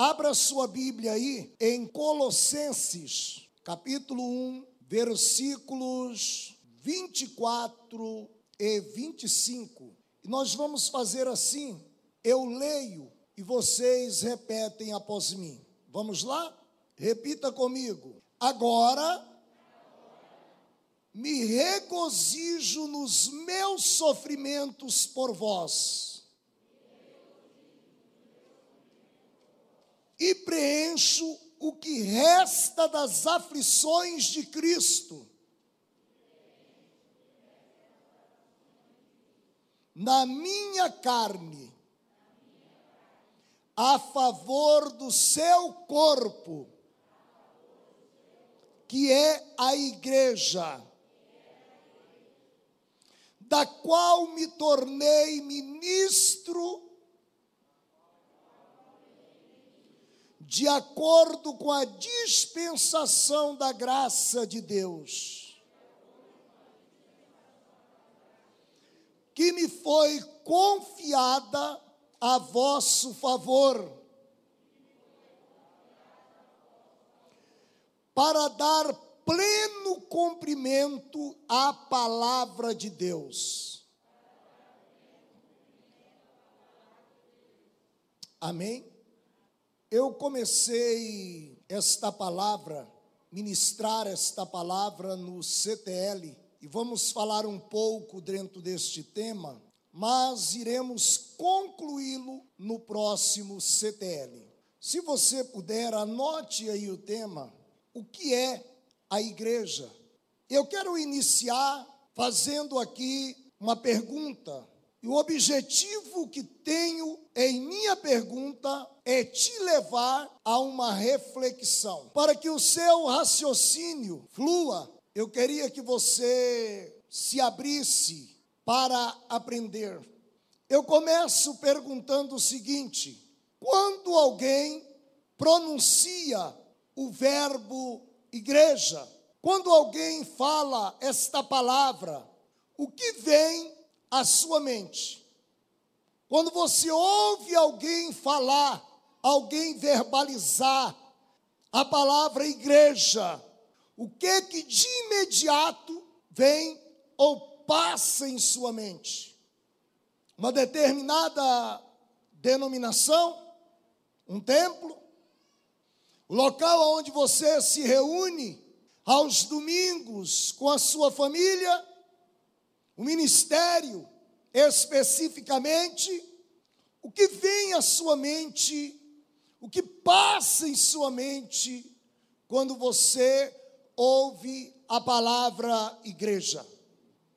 Abra sua Bíblia aí em Colossenses, capítulo 1, versículos 24 e 25. E nós vamos fazer assim: eu leio e vocês repetem após mim. Vamos lá? Repita comigo. Agora me regozijo nos meus sofrimentos por vós. E preencho o que resta das aflições de Cristo. Na minha carne, a favor do seu corpo, que é a igreja da qual me tornei ministro de acordo com a dispensação da graça de Deus, que me foi confiada a vosso favor, para dar pleno cumprimento à palavra de Deus. Amém? Eu comecei esta palavra, ministrar esta palavra no CTL, e vamos falar um pouco dentro deste tema, mas iremos concluí-lo no próximo CTL. Se você puder, anote aí o tema: o que é a igreja. Eu quero iniciar fazendo aqui uma pergunta. E o objetivo que tenho em minha pergunta é te levar a uma reflexão. Para que o seu raciocínio flua, eu queria que você se abrisse para aprender. Eu começo perguntando o seguinte: quando alguém pronuncia o verbo igreja, quando alguém fala esta palavra, o que vem à sua mente? Quando você ouve alguém falar, alguém verbalizar a palavra igreja, o que que de imediato vem ou passa em sua mente? Uma determinada denominação, um templo, o local onde você se reúne aos domingos com a sua família, o ministério especificamente, o que vem à sua mente, o que passa em sua mente quando você ouve a palavra igreja.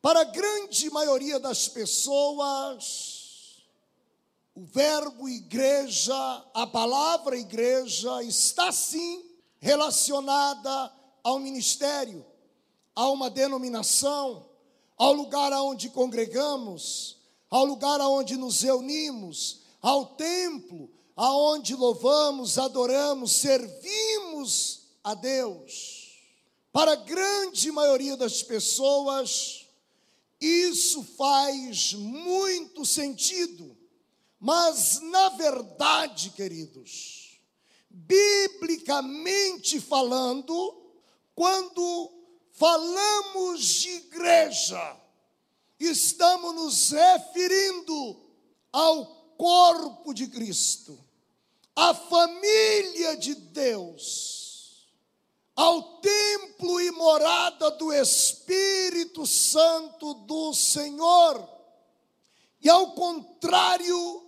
Para a grande maioria das pessoas, o verbo igreja, a palavra igreja, está sim relacionada ao ministério, a uma denominação, ao lugar aonde congregamos, ao lugar aonde nos reunimos, ao templo, aonde louvamos, adoramos, servimos a Deus. Para a grande maioria das pessoas, isso faz muito sentido mas, na verdade, queridos, biblicamente falando, quando falamos de igreja, estamos nos referindo ao corpo de Cristo, à família de Deus, ao templo e morada do Espírito Santo do Senhor. E ao contrário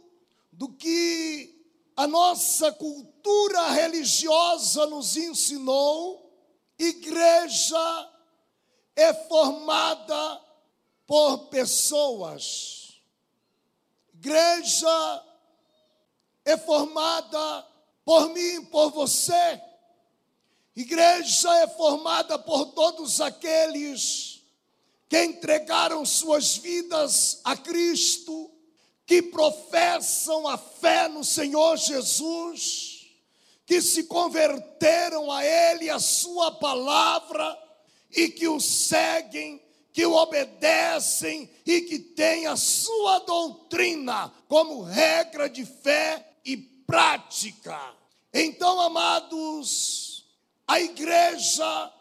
do que a nossa cultura religiosa nos ensinou, igreja é formada por pessoas. Igreja é formada por mim, por você. Igreja é formada por todos aqueles que entregaram suas vidas a Cristo que professam a fé no Senhor Jesus, que se converteram a Ele, a Sua palavra, e que o seguem, que o obedecem e que têm a Sua doutrina como regra de fé e prática. Então, amados, a igreja,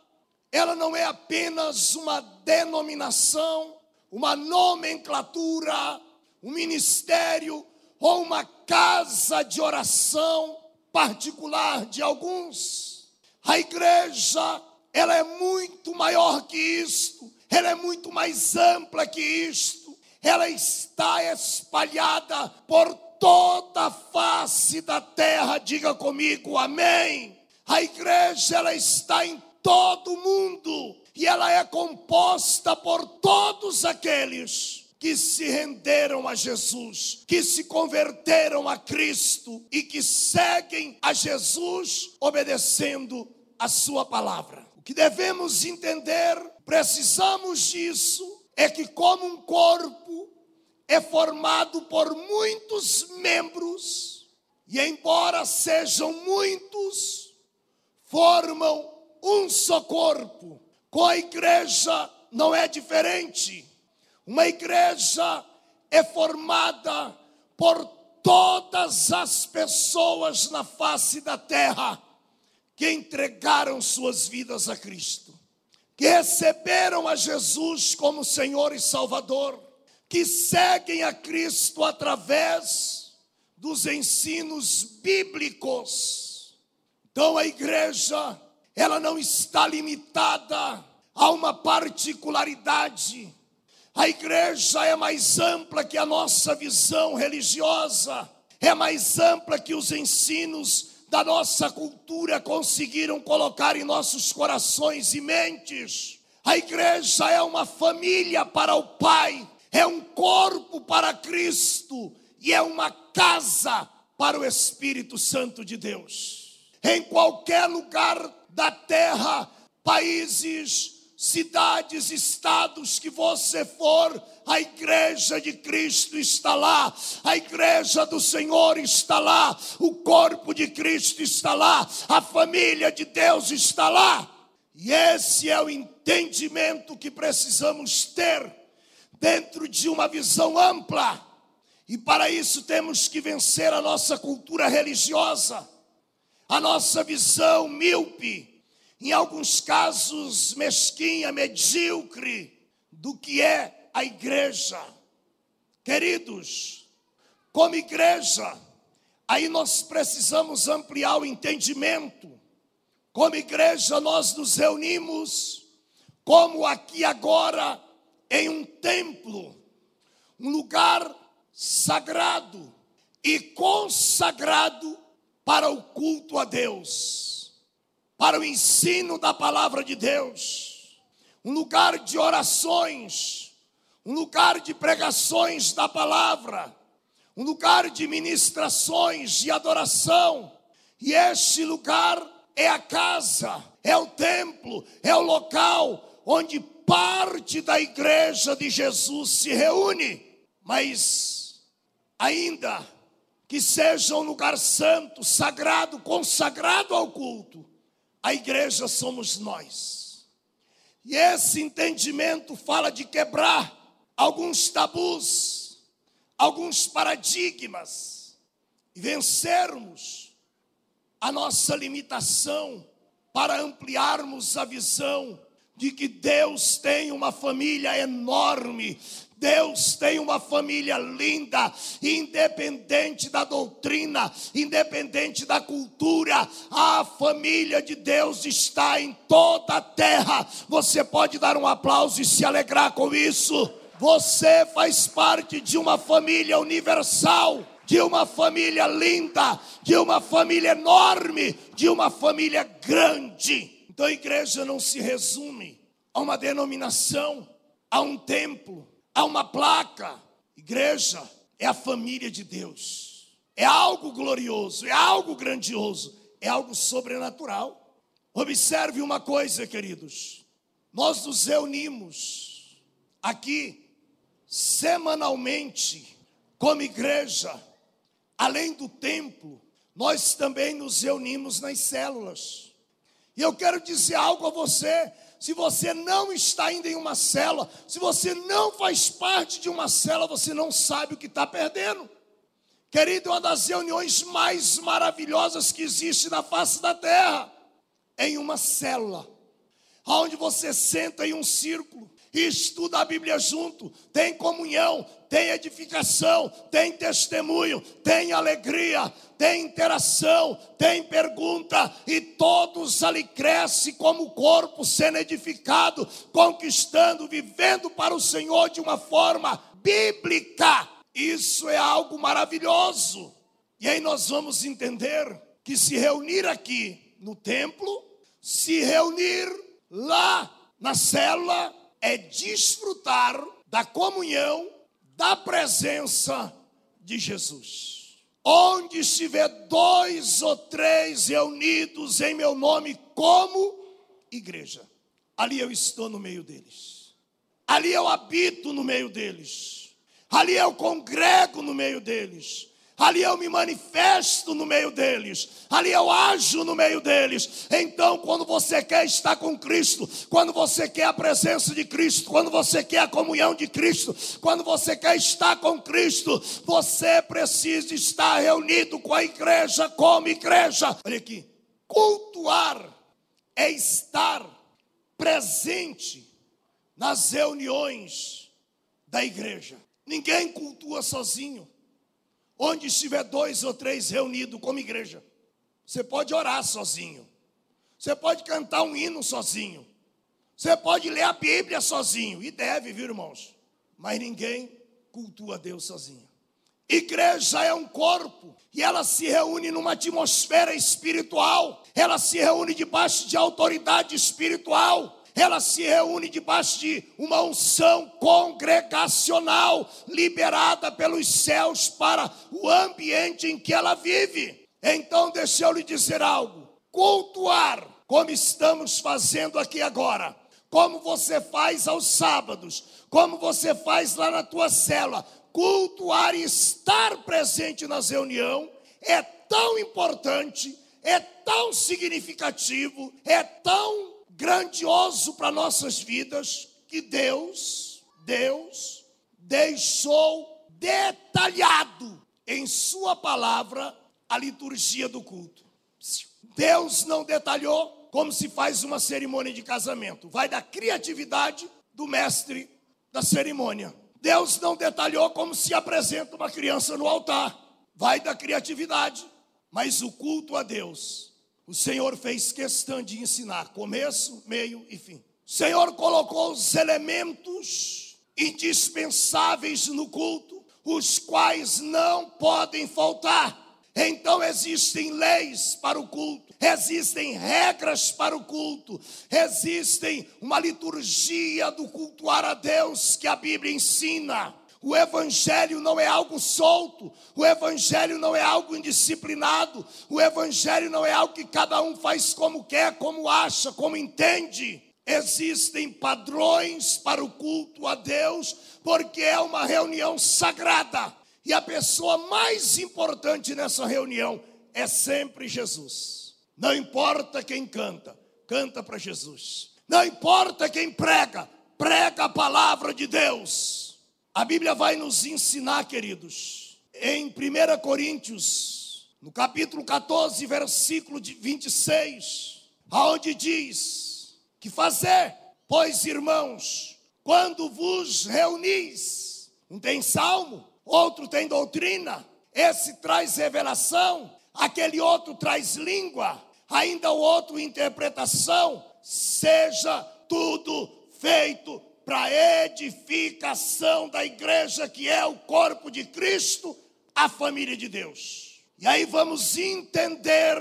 ela não é apenas uma denominação, uma nomenclatura, um ministério ou uma casa de oração particular de alguns. A igreja, ela é muito maior que isto, ela é muito mais ampla que isto, ela está espalhada por toda a face da terra. Diga comigo, amém. A igreja ela está em todo o mundo e ela é composta por todos aqueles que se renderam a Jesus, que se converteram a Cristo e que seguem a Jesus obedecendo a sua palavra. O que devemos entender, precisamos disso, é que como um corpo é formado por muitos membros, e embora sejam muitos, formam um só corpo. Com a igreja não é diferente. Uma igreja é formada por todas as pessoas na face da terra que entregaram suas vidas a Cristo, que receberam a Jesus como Senhor e Salvador que seguem a Cristo através dos ensinos bíblicos. Então a igreja, ela não está limitada a uma particularidade. A igreja é mais ampla que a nossa visão religiosa, é mais ampla que os ensinos da nossa cultura conseguiram colocar em nossos corações e mentes. A igreja é uma família para o Pai, é um corpo para Cristo e é uma casa para o Espírito Santo de Deus. Em qualquer lugar da terra, países, cidades, estados que você for, a igreja de Cristo está lá, a igreja do Senhor está lá, o corpo de Cristo está lá, a família de Deus está lá. E esse é o entendimento que precisamos ter dentro de uma visão ampla. E para isso temos que vencer a nossa cultura religiosa, a nossa visão míope, em alguns casos mesquinha, medíocre, do que é a igreja. Queridos, como igreja, aí nós precisamos ampliar o entendimento. Como igreja, nós nos reunimos, como aqui agora, em um templo, um lugar sagrado e consagrado para o culto a Deus, para o ensino da palavra de Deus, um lugar de orações, um lugar de pregações da palavra, um lugar de ministrações, de adoração, e este lugar é a casa, é o templo, é o local onde parte da igreja de Jesus se reúne, mas ainda que seja um lugar santo, sagrado, consagrado ao culto, a igreja somos nós. E esse entendimento fala de quebrar alguns tabus, alguns paradigmas, e vencermos a nossa limitação para ampliarmos a visão de que Deus tem uma família enorme, Deus tem uma família linda, independente da doutrina, independente da cultura, a família de Deus está em toda a terra. Você pode dar um aplauso e se alegrar com isso. Você faz parte de uma família universal, de uma família linda, de uma família enorme, de uma família grande. Então a igreja não se resume a uma denominação, a um templo, a uma placa. Igreja é a família de Deus. É algo glorioso, é algo grandioso, é algo sobrenatural. Observe uma coisa, queridos. Nós nos reunimos aqui semanalmente como igreja, além do templo, nós também nos reunimos nas células. E eu quero dizer algo a você. Se você não está ainda em uma célula, se você não faz parte de uma célula, você não sabe o que está perdendo. Querido, é uma das reuniões mais maravilhosas que existe na face da terra. Em uma célula, onde você senta em um círculo estuda a Bíblia junto, tem comunhão, tem edificação, tem testemunho, tem alegria, tem interação, tem pergunta, e todos ali crescem como corpo sendo edificado, conquistando, vivendo para o Senhor de uma forma bíblica. Isso é algo maravilhoso. E aí nós vamos entender que se reunir aqui no templo, se reunir lá na célula, é desfrutar da comunhão da presença de Jesus. Onde estiver dois ou três reunidos em meu nome como igreja, ali eu estou no meio deles. Ali eu habito no meio deles. Ali eu congrego no meio deles ali eu me manifesto no meio deles, ali eu ajo no meio deles. Então, quando você quer estar com Cristo, quando você quer a presença de Cristo, quando você quer a comunhão de Cristo, quando você quer estar com Cristo, você precisa estar reunido com a igreja como igreja. Olha aqui, cultuar é estar presente nas reuniões da igreja. Ninguém cultua sozinho. Onde estiver dois ou três reunidos como igreja, você pode orar sozinho, você pode cantar um hino sozinho, você pode ler a Bíblia sozinho, e deve, viu irmãos? Mas ninguém cultua Deus sozinho. Igreja é um corpo e ela se reúne numa atmosfera espiritual, ela se reúne debaixo de autoridade espiritual ela se reúne debaixo de uma unção congregacional liberada pelos céus para o ambiente em que ela vive. Então, deixa eu lhe dizer algo: cultuar, como estamos fazendo aqui agora, como você faz aos sábados, como você faz lá na tua cela, cultuar e estar presente nas reuniões é tão importante, é tão significativo, é tão grandioso para nossas vidas que Deus, Deus deixou detalhado em sua palavra a liturgia do culto. Deus não detalhou como se faz uma cerimônia de casamento. Vai da criatividade do mestre da cerimônia. Deus não detalhou como se apresenta uma criança no altar. Vai da criatividade. Mas o culto a Deus o Senhor fez questão de ensinar começo, meio e fim. O Senhor colocou os elementos indispensáveis no culto, os quais não podem faltar. Então existem leis para o culto, existem regras para o culto, existem uma liturgia do cultuar a Deus que a Bíblia ensina. O Evangelho não é algo solto, o Evangelho não é algo indisciplinado, o Evangelho não é algo que cada um faz como quer, como acha, como entende. Existem padrões para o culto a Deus, porque é uma reunião sagrada. E a pessoa mais importante nessa reunião é sempre Jesus. Não importa quem canta, canta para Jesus. Não importa quem prega, prega a palavra de Deus. A Bíblia vai nos ensinar, queridos, em 1 Coríntios, no capítulo 14, versículo 26, aonde diz que fazer, pois irmãos, quando vos reunis, um tem salmo, outro tem doutrina, esse traz revelação, aquele outro traz língua, ainda o outro interpretação, seja tudo feito para edificação da igreja, que é o corpo de Cristo, a família de Deus. E aí vamos entender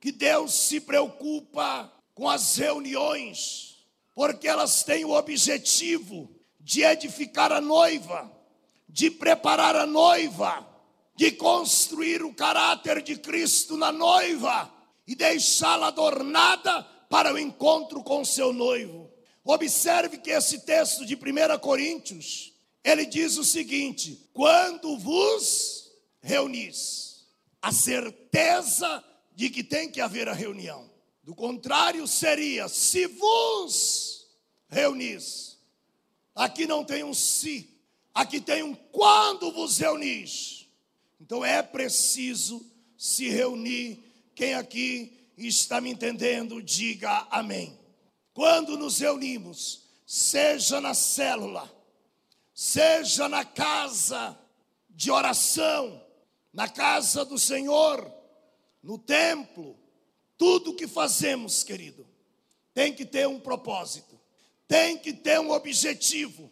que Deus se preocupa com as reuniões, porque elas têm o objetivo de edificar a noiva, de preparar a noiva, de construir o caráter de Cristo na noiva e deixá-la adornada para o encontro com seu noivo. Observe que esse texto de 1 Coríntios, ele diz o seguinte: quando vos reunis, a certeza de que tem que haver a reunião. Do contrário, seria se vos reunis. Aqui não tem um se, aqui tem um quando vos reunis. Então é preciso se reunir. Quem aqui está me entendendo, diga amém. Quando nos reunimos, seja na célula, seja na casa de oração, na casa do Senhor, no templo, tudo que fazemos, querido, tem que ter um propósito, tem que ter um objetivo.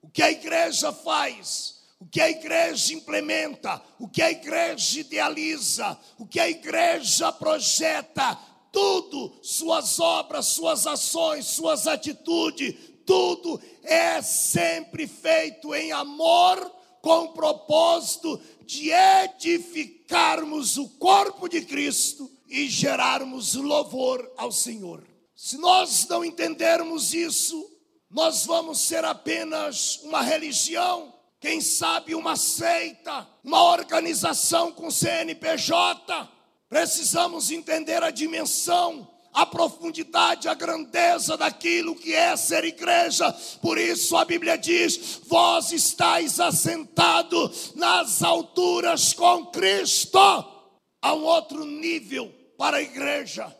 O que a igreja faz, o que a igreja implementa, o que a igreja idealiza, o que a igreja projeta, tudo, suas obras, suas ações, suas atitudes, tudo é sempre feito em amor, com o propósito de edificarmos o corpo de Cristo e gerarmos louvor ao Senhor. Se nós não entendermos isso, nós vamos ser apenas uma religião, quem sabe uma seita, uma organização com CNPJ. Precisamos entender a dimensão a profundidade, a grandeza daquilo que é ser igreja. Por isso a Bíblia diz: Vós estáis assentado nas alturas com Cristo. Há um outro nível para a igreja.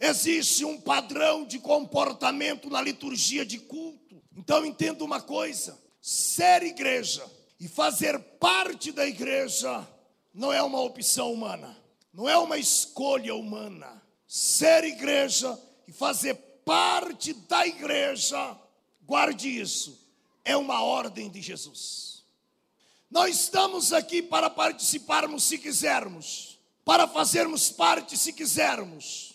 Existe um padrão de comportamento na liturgia de culto. Então entenda uma coisa: ser igreja e fazer parte da igreja não é uma opção humana, não é uma escolha humana ser igreja e fazer parte da igreja, guarde isso, é uma ordem de Jesus. Nós estamos aqui para participarmos se quisermos, para fazermos parte se quisermos.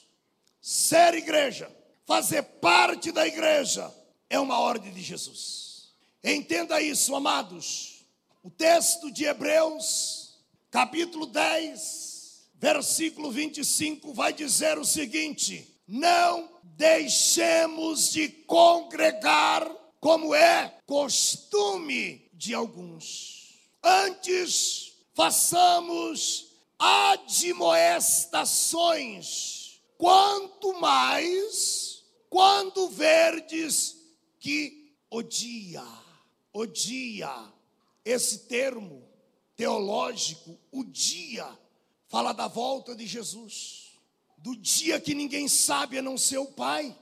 Ser igreja, fazer parte da igreja, é uma ordem de Jesus. Entenda isso, amados. O texto de Hebreus, capítulo 10, versículo 25 vai dizer o seguinte: Não deixemos de congregar, como é costume de alguns. Antes, façamos admoestações, quanto mais quando verdes que o dia, o dia, esse termo teológico, o dia, fala da volta de Jesus, do dia que ninguém sabe a não ser o Pai,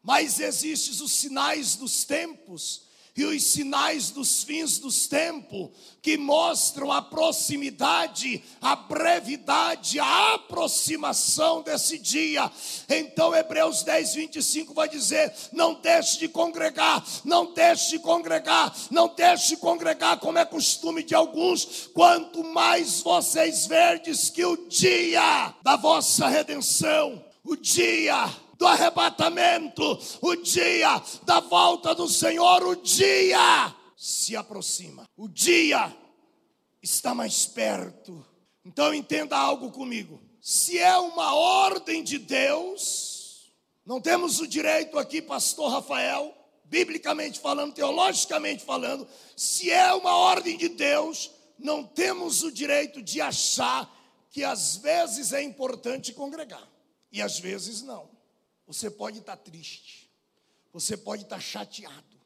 mas existem os sinais dos tempos, e os sinais dos fins dos tempos, que mostram a proximidade, a brevidade, a aproximação desse dia. Então, Hebreus 10, 25 vai dizer: Não deixe de congregar, não deixe de congregar, não deixe de congregar, como é costume de alguns, quanto mais vocês verdes que o dia da vossa redenção, o dia do arrebatamento, o dia da volta do Senhor, o dia se aproxima, o dia está mais perto. Então entenda algo comigo: se é uma ordem de Deus, não temos o direito aqui, Pastor Rafael, biblicamente falando, teologicamente falando, se é uma ordem de Deus, não temos o direito de achar que às vezes é importante congregar e às vezes não. Você pode estar triste, você pode estar chateado,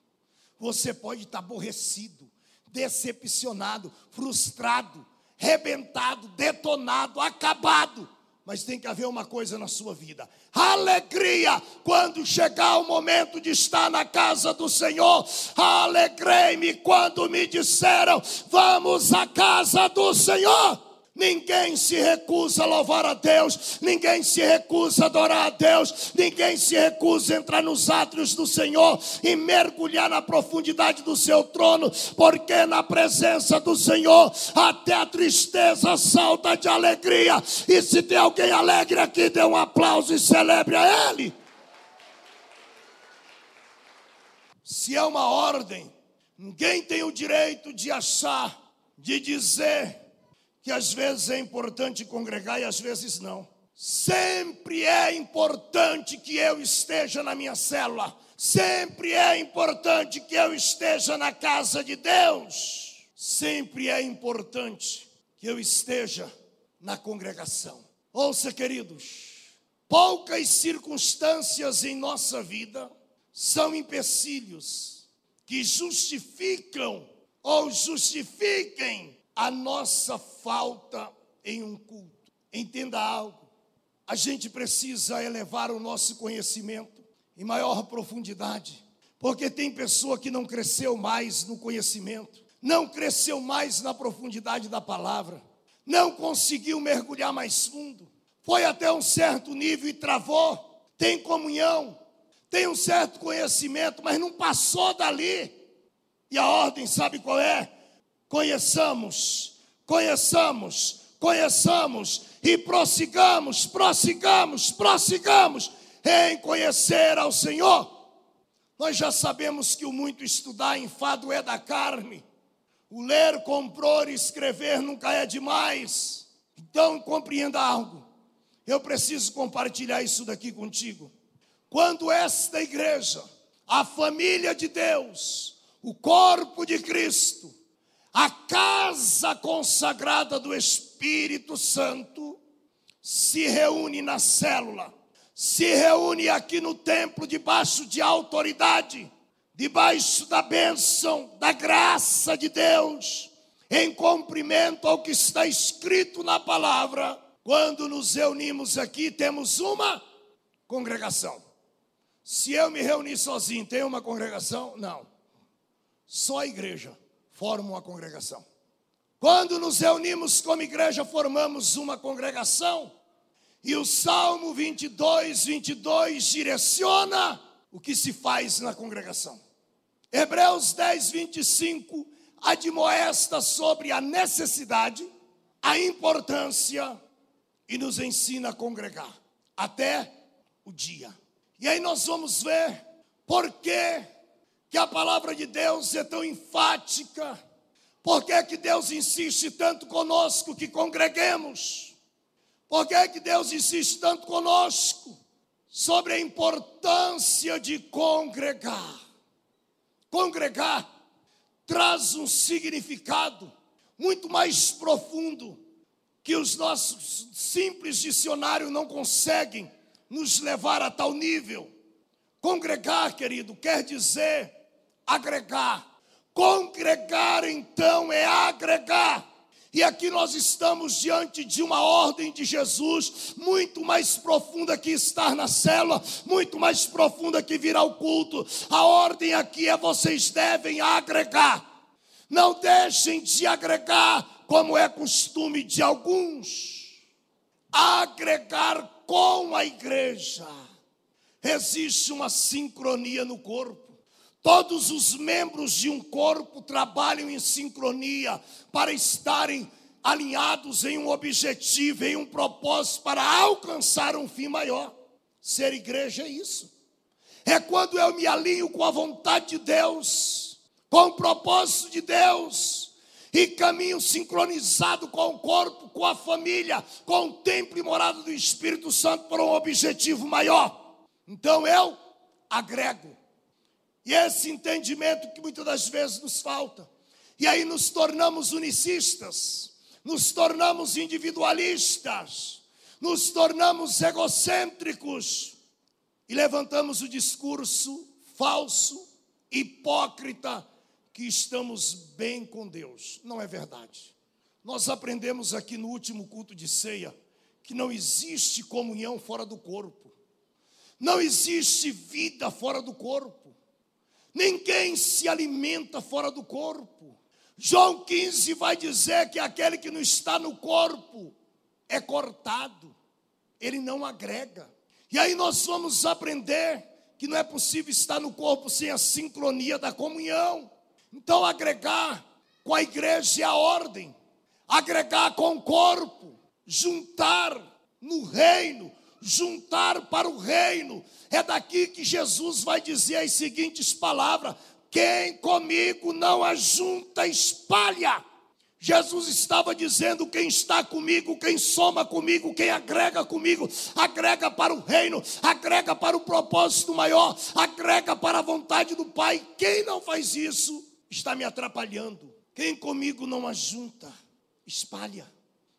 você pode estar aborrecido, decepcionado, frustrado, rebentado, detonado, acabado. Mas tem que haver uma coisa na sua vida: alegria quando chegar o momento de estar na casa do Senhor. Alegrei-me quando me disseram: Vamos à casa do Senhor. Ninguém se recusa a louvar a Deus, ninguém se recusa a adorar a Deus, ninguém se recusa a entrar nos átrios do Senhor e mergulhar na profundidade do seu trono, porque na presença do Senhor até a tristeza salta de alegria. E se tem alguém alegre aqui, dê um aplauso e celebre a Ele. Se é uma ordem, ninguém tem o direito de achar, de dizer que às vezes é importante congregar e às vezes não. Sempre é importante que eu esteja na minha célula. Sempre é importante que eu esteja na casa de Deus. Sempre é importante que eu esteja na congregação. Ouça, queridos, poucas circunstâncias em nossa vida são empecilhos que justificam ou justifiquem a nossa falta em um culto. Entenda algo. A gente precisa elevar o nosso conhecimento em maior profundidade, porque tem pessoa que não cresceu mais no conhecimento, não cresceu mais na profundidade da palavra, não conseguiu mergulhar mais fundo, foi até um certo nível e travou, tem comunhão, tem um certo conhecimento, mas não passou dali. E a ordem, sabe qual é? Conheçamos, conheçamos, conheçamos e prossigamos, prossigamos, prossigamos em conhecer ao Senhor. Nós já sabemos que o muito estudar enfado é da carne, o ler, compor e escrever nunca é demais. Então compreenda algo, eu preciso compartilhar isso daqui contigo. Quando esta igreja, a família de Deus, o corpo de Cristo, a casa consagrada do Espírito Santo, se reúne na célula, se reúne aqui no templo, debaixo de autoridade, debaixo da bênção, da graça de Deus, em cumprimento ao que está escrito na palavra. Quando nos reunimos aqui, temos uma congregação. Se eu me reunir sozinho, tem uma congregação? Não. Só a igreja forma uma congregação. Quando nos reunimos como igreja, formamos uma congregação. E o Salmo 22, 22 direciona o que se faz na congregação. Hebreus 10, 25 admoesta sobre a necessidade, a importância e nos ensina a congregar até o dia. E aí nós vamos ver por que, que a palavra de Deus é tão enfática, por que, que Deus insiste tanto conosco que congreguemos. Por que, que Deus insiste tanto conosco sobre a importância de congregar? Congregar traz um significado muito mais profundo que os nossos simples dicionários não conseguem nos levar a tal nível. Congregar, querido, quer dizer agregar. Congregar, então, é agregar. E aqui nós estamos diante de uma ordem de Jesus muito mais profunda que estar na célula, muito mais profunda que vir ao culto. A ordem aqui é vocês devem agregar. Não deixem de agregar como é costume de alguns. Agregar com a igreja. Existe uma sincronia no corpo. Todos os membros de um corpo trabalham em sincronia para estarem alinhados em um objetivo, em um propósito, para alcançar um fim maior. Ser igreja é isso. É quando eu me alinho com a vontade de Deus, com o propósito de Deus, e caminho sincronizado com o corpo, com a família, com o templo e morada do Espírito Santo para um objetivo maior. Então eu agrego e esse entendimento que muitas das vezes nos falta. E aí nos tornamos unicistas, nos tornamos individualistas, nos tornamos egocêntricos e levantamos o discurso falso, hipócrita, que estamos bem com Deus. Não é verdade. Nós aprendemos aqui no último culto de ceia que não existe comunhão fora do corpo, não existe vida fora do corpo. Ninguém se alimenta fora do corpo. João 15 vai dizer que aquele que não está no corpo é cortado, ele não agrega. E aí nós vamos aprender que não é possível estar no corpo sem a sincronia da comunhão. Então, agregar com a igreja é a ordem, agregar com o corpo, juntar no reino, juntar para o reino. É daqui que Jesus vai dizer as seguintes palavras: quem comigo não ajunta, espalha. Jesus estava dizendo: quem está comigo, quem soma comigo, quem agrega comigo, agrega para o reino, agrega para o propósito maior, agrega para a vontade do Pai. Quem não faz isso está me atrapalhando. Quem comigo não ajunta, espalha.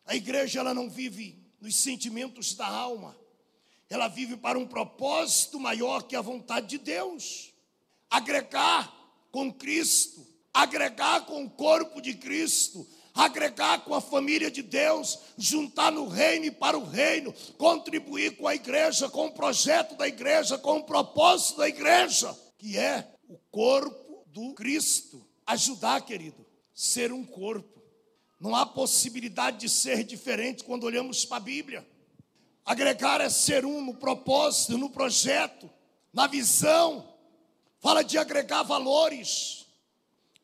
A igreja ela não vive nos sentimentos da alma, ela vive para um propósito maior que a vontade de Deus. Agregar com Cristo, agregar com o corpo de Cristo, agregar com a família de Deus, juntar no reino e para o reino, contribuir com a igreja, com o projeto da igreja, com o propósito da igreja, que é o corpo do Cristo. Ajudar, querido, ser um corpo. Não há possibilidade de ser diferente quando olhamos para a Bíblia. Agregar é ser um no propósito, no projeto, na visão. Fala de agregar valores,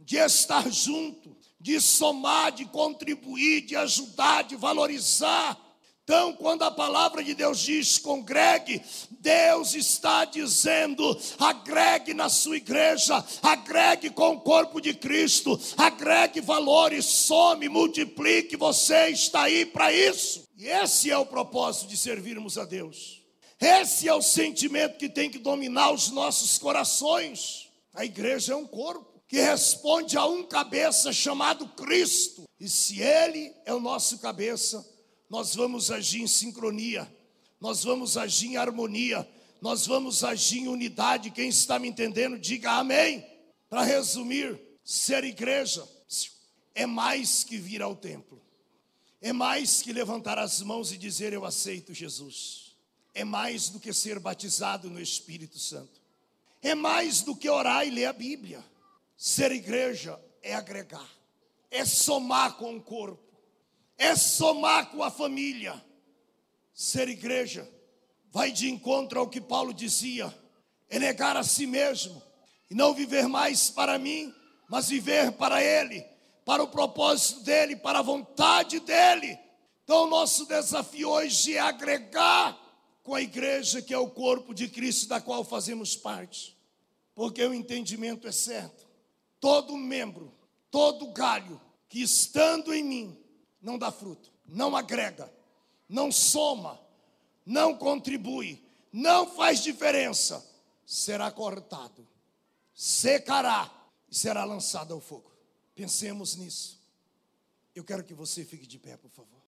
de estar junto, de somar, de contribuir, de ajudar, de valorizar. Então, quando a palavra de Deus diz congregue, Deus está dizendo: agregue na sua igreja, agregue com o corpo de Cristo, agregue valores, some, multiplique. Você está aí para isso. E esse é o propósito de servirmos a Deus. Esse é o sentimento que tem que dominar os nossos corações. A igreja é um corpo que responde a um cabeça chamado Cristo. E se Ele é o nosso cabeça, nós vamos agir em sincronia, nós vamos agir em harmonia, nós vamos agir em unidade. Quem está me entendendo, diga amém. Para resumir, ser igreja é mais que vir ao templo, é mais que levantar as mãos e dizer eu aceito Jesus, é mais do que ser batizado no Espírito Santo, é mais do que orar e ler a Bíblia. Ser igreja é agregar, é somar com o corpo, é somar com a família. Ser igreja vai de encontro ao que Paulo dizia: é negar a si mesmo e não viver mais para mim, mas viver para Ele, para o propósito dEle, para a vontade dEle. Então, nosso desafio hoje é agregar com a igreja, que é o corpo de Cristo, da qual fazemos parte, porque o entendimento é certo todo membro, todo galho que estando em mim não dá fruto, não agrega, não soma, não contribui, não faz diferença, será cortado, secará e será lançado ao fogo. Pensemos nisso. Eu quero que você fique de pé, por favor.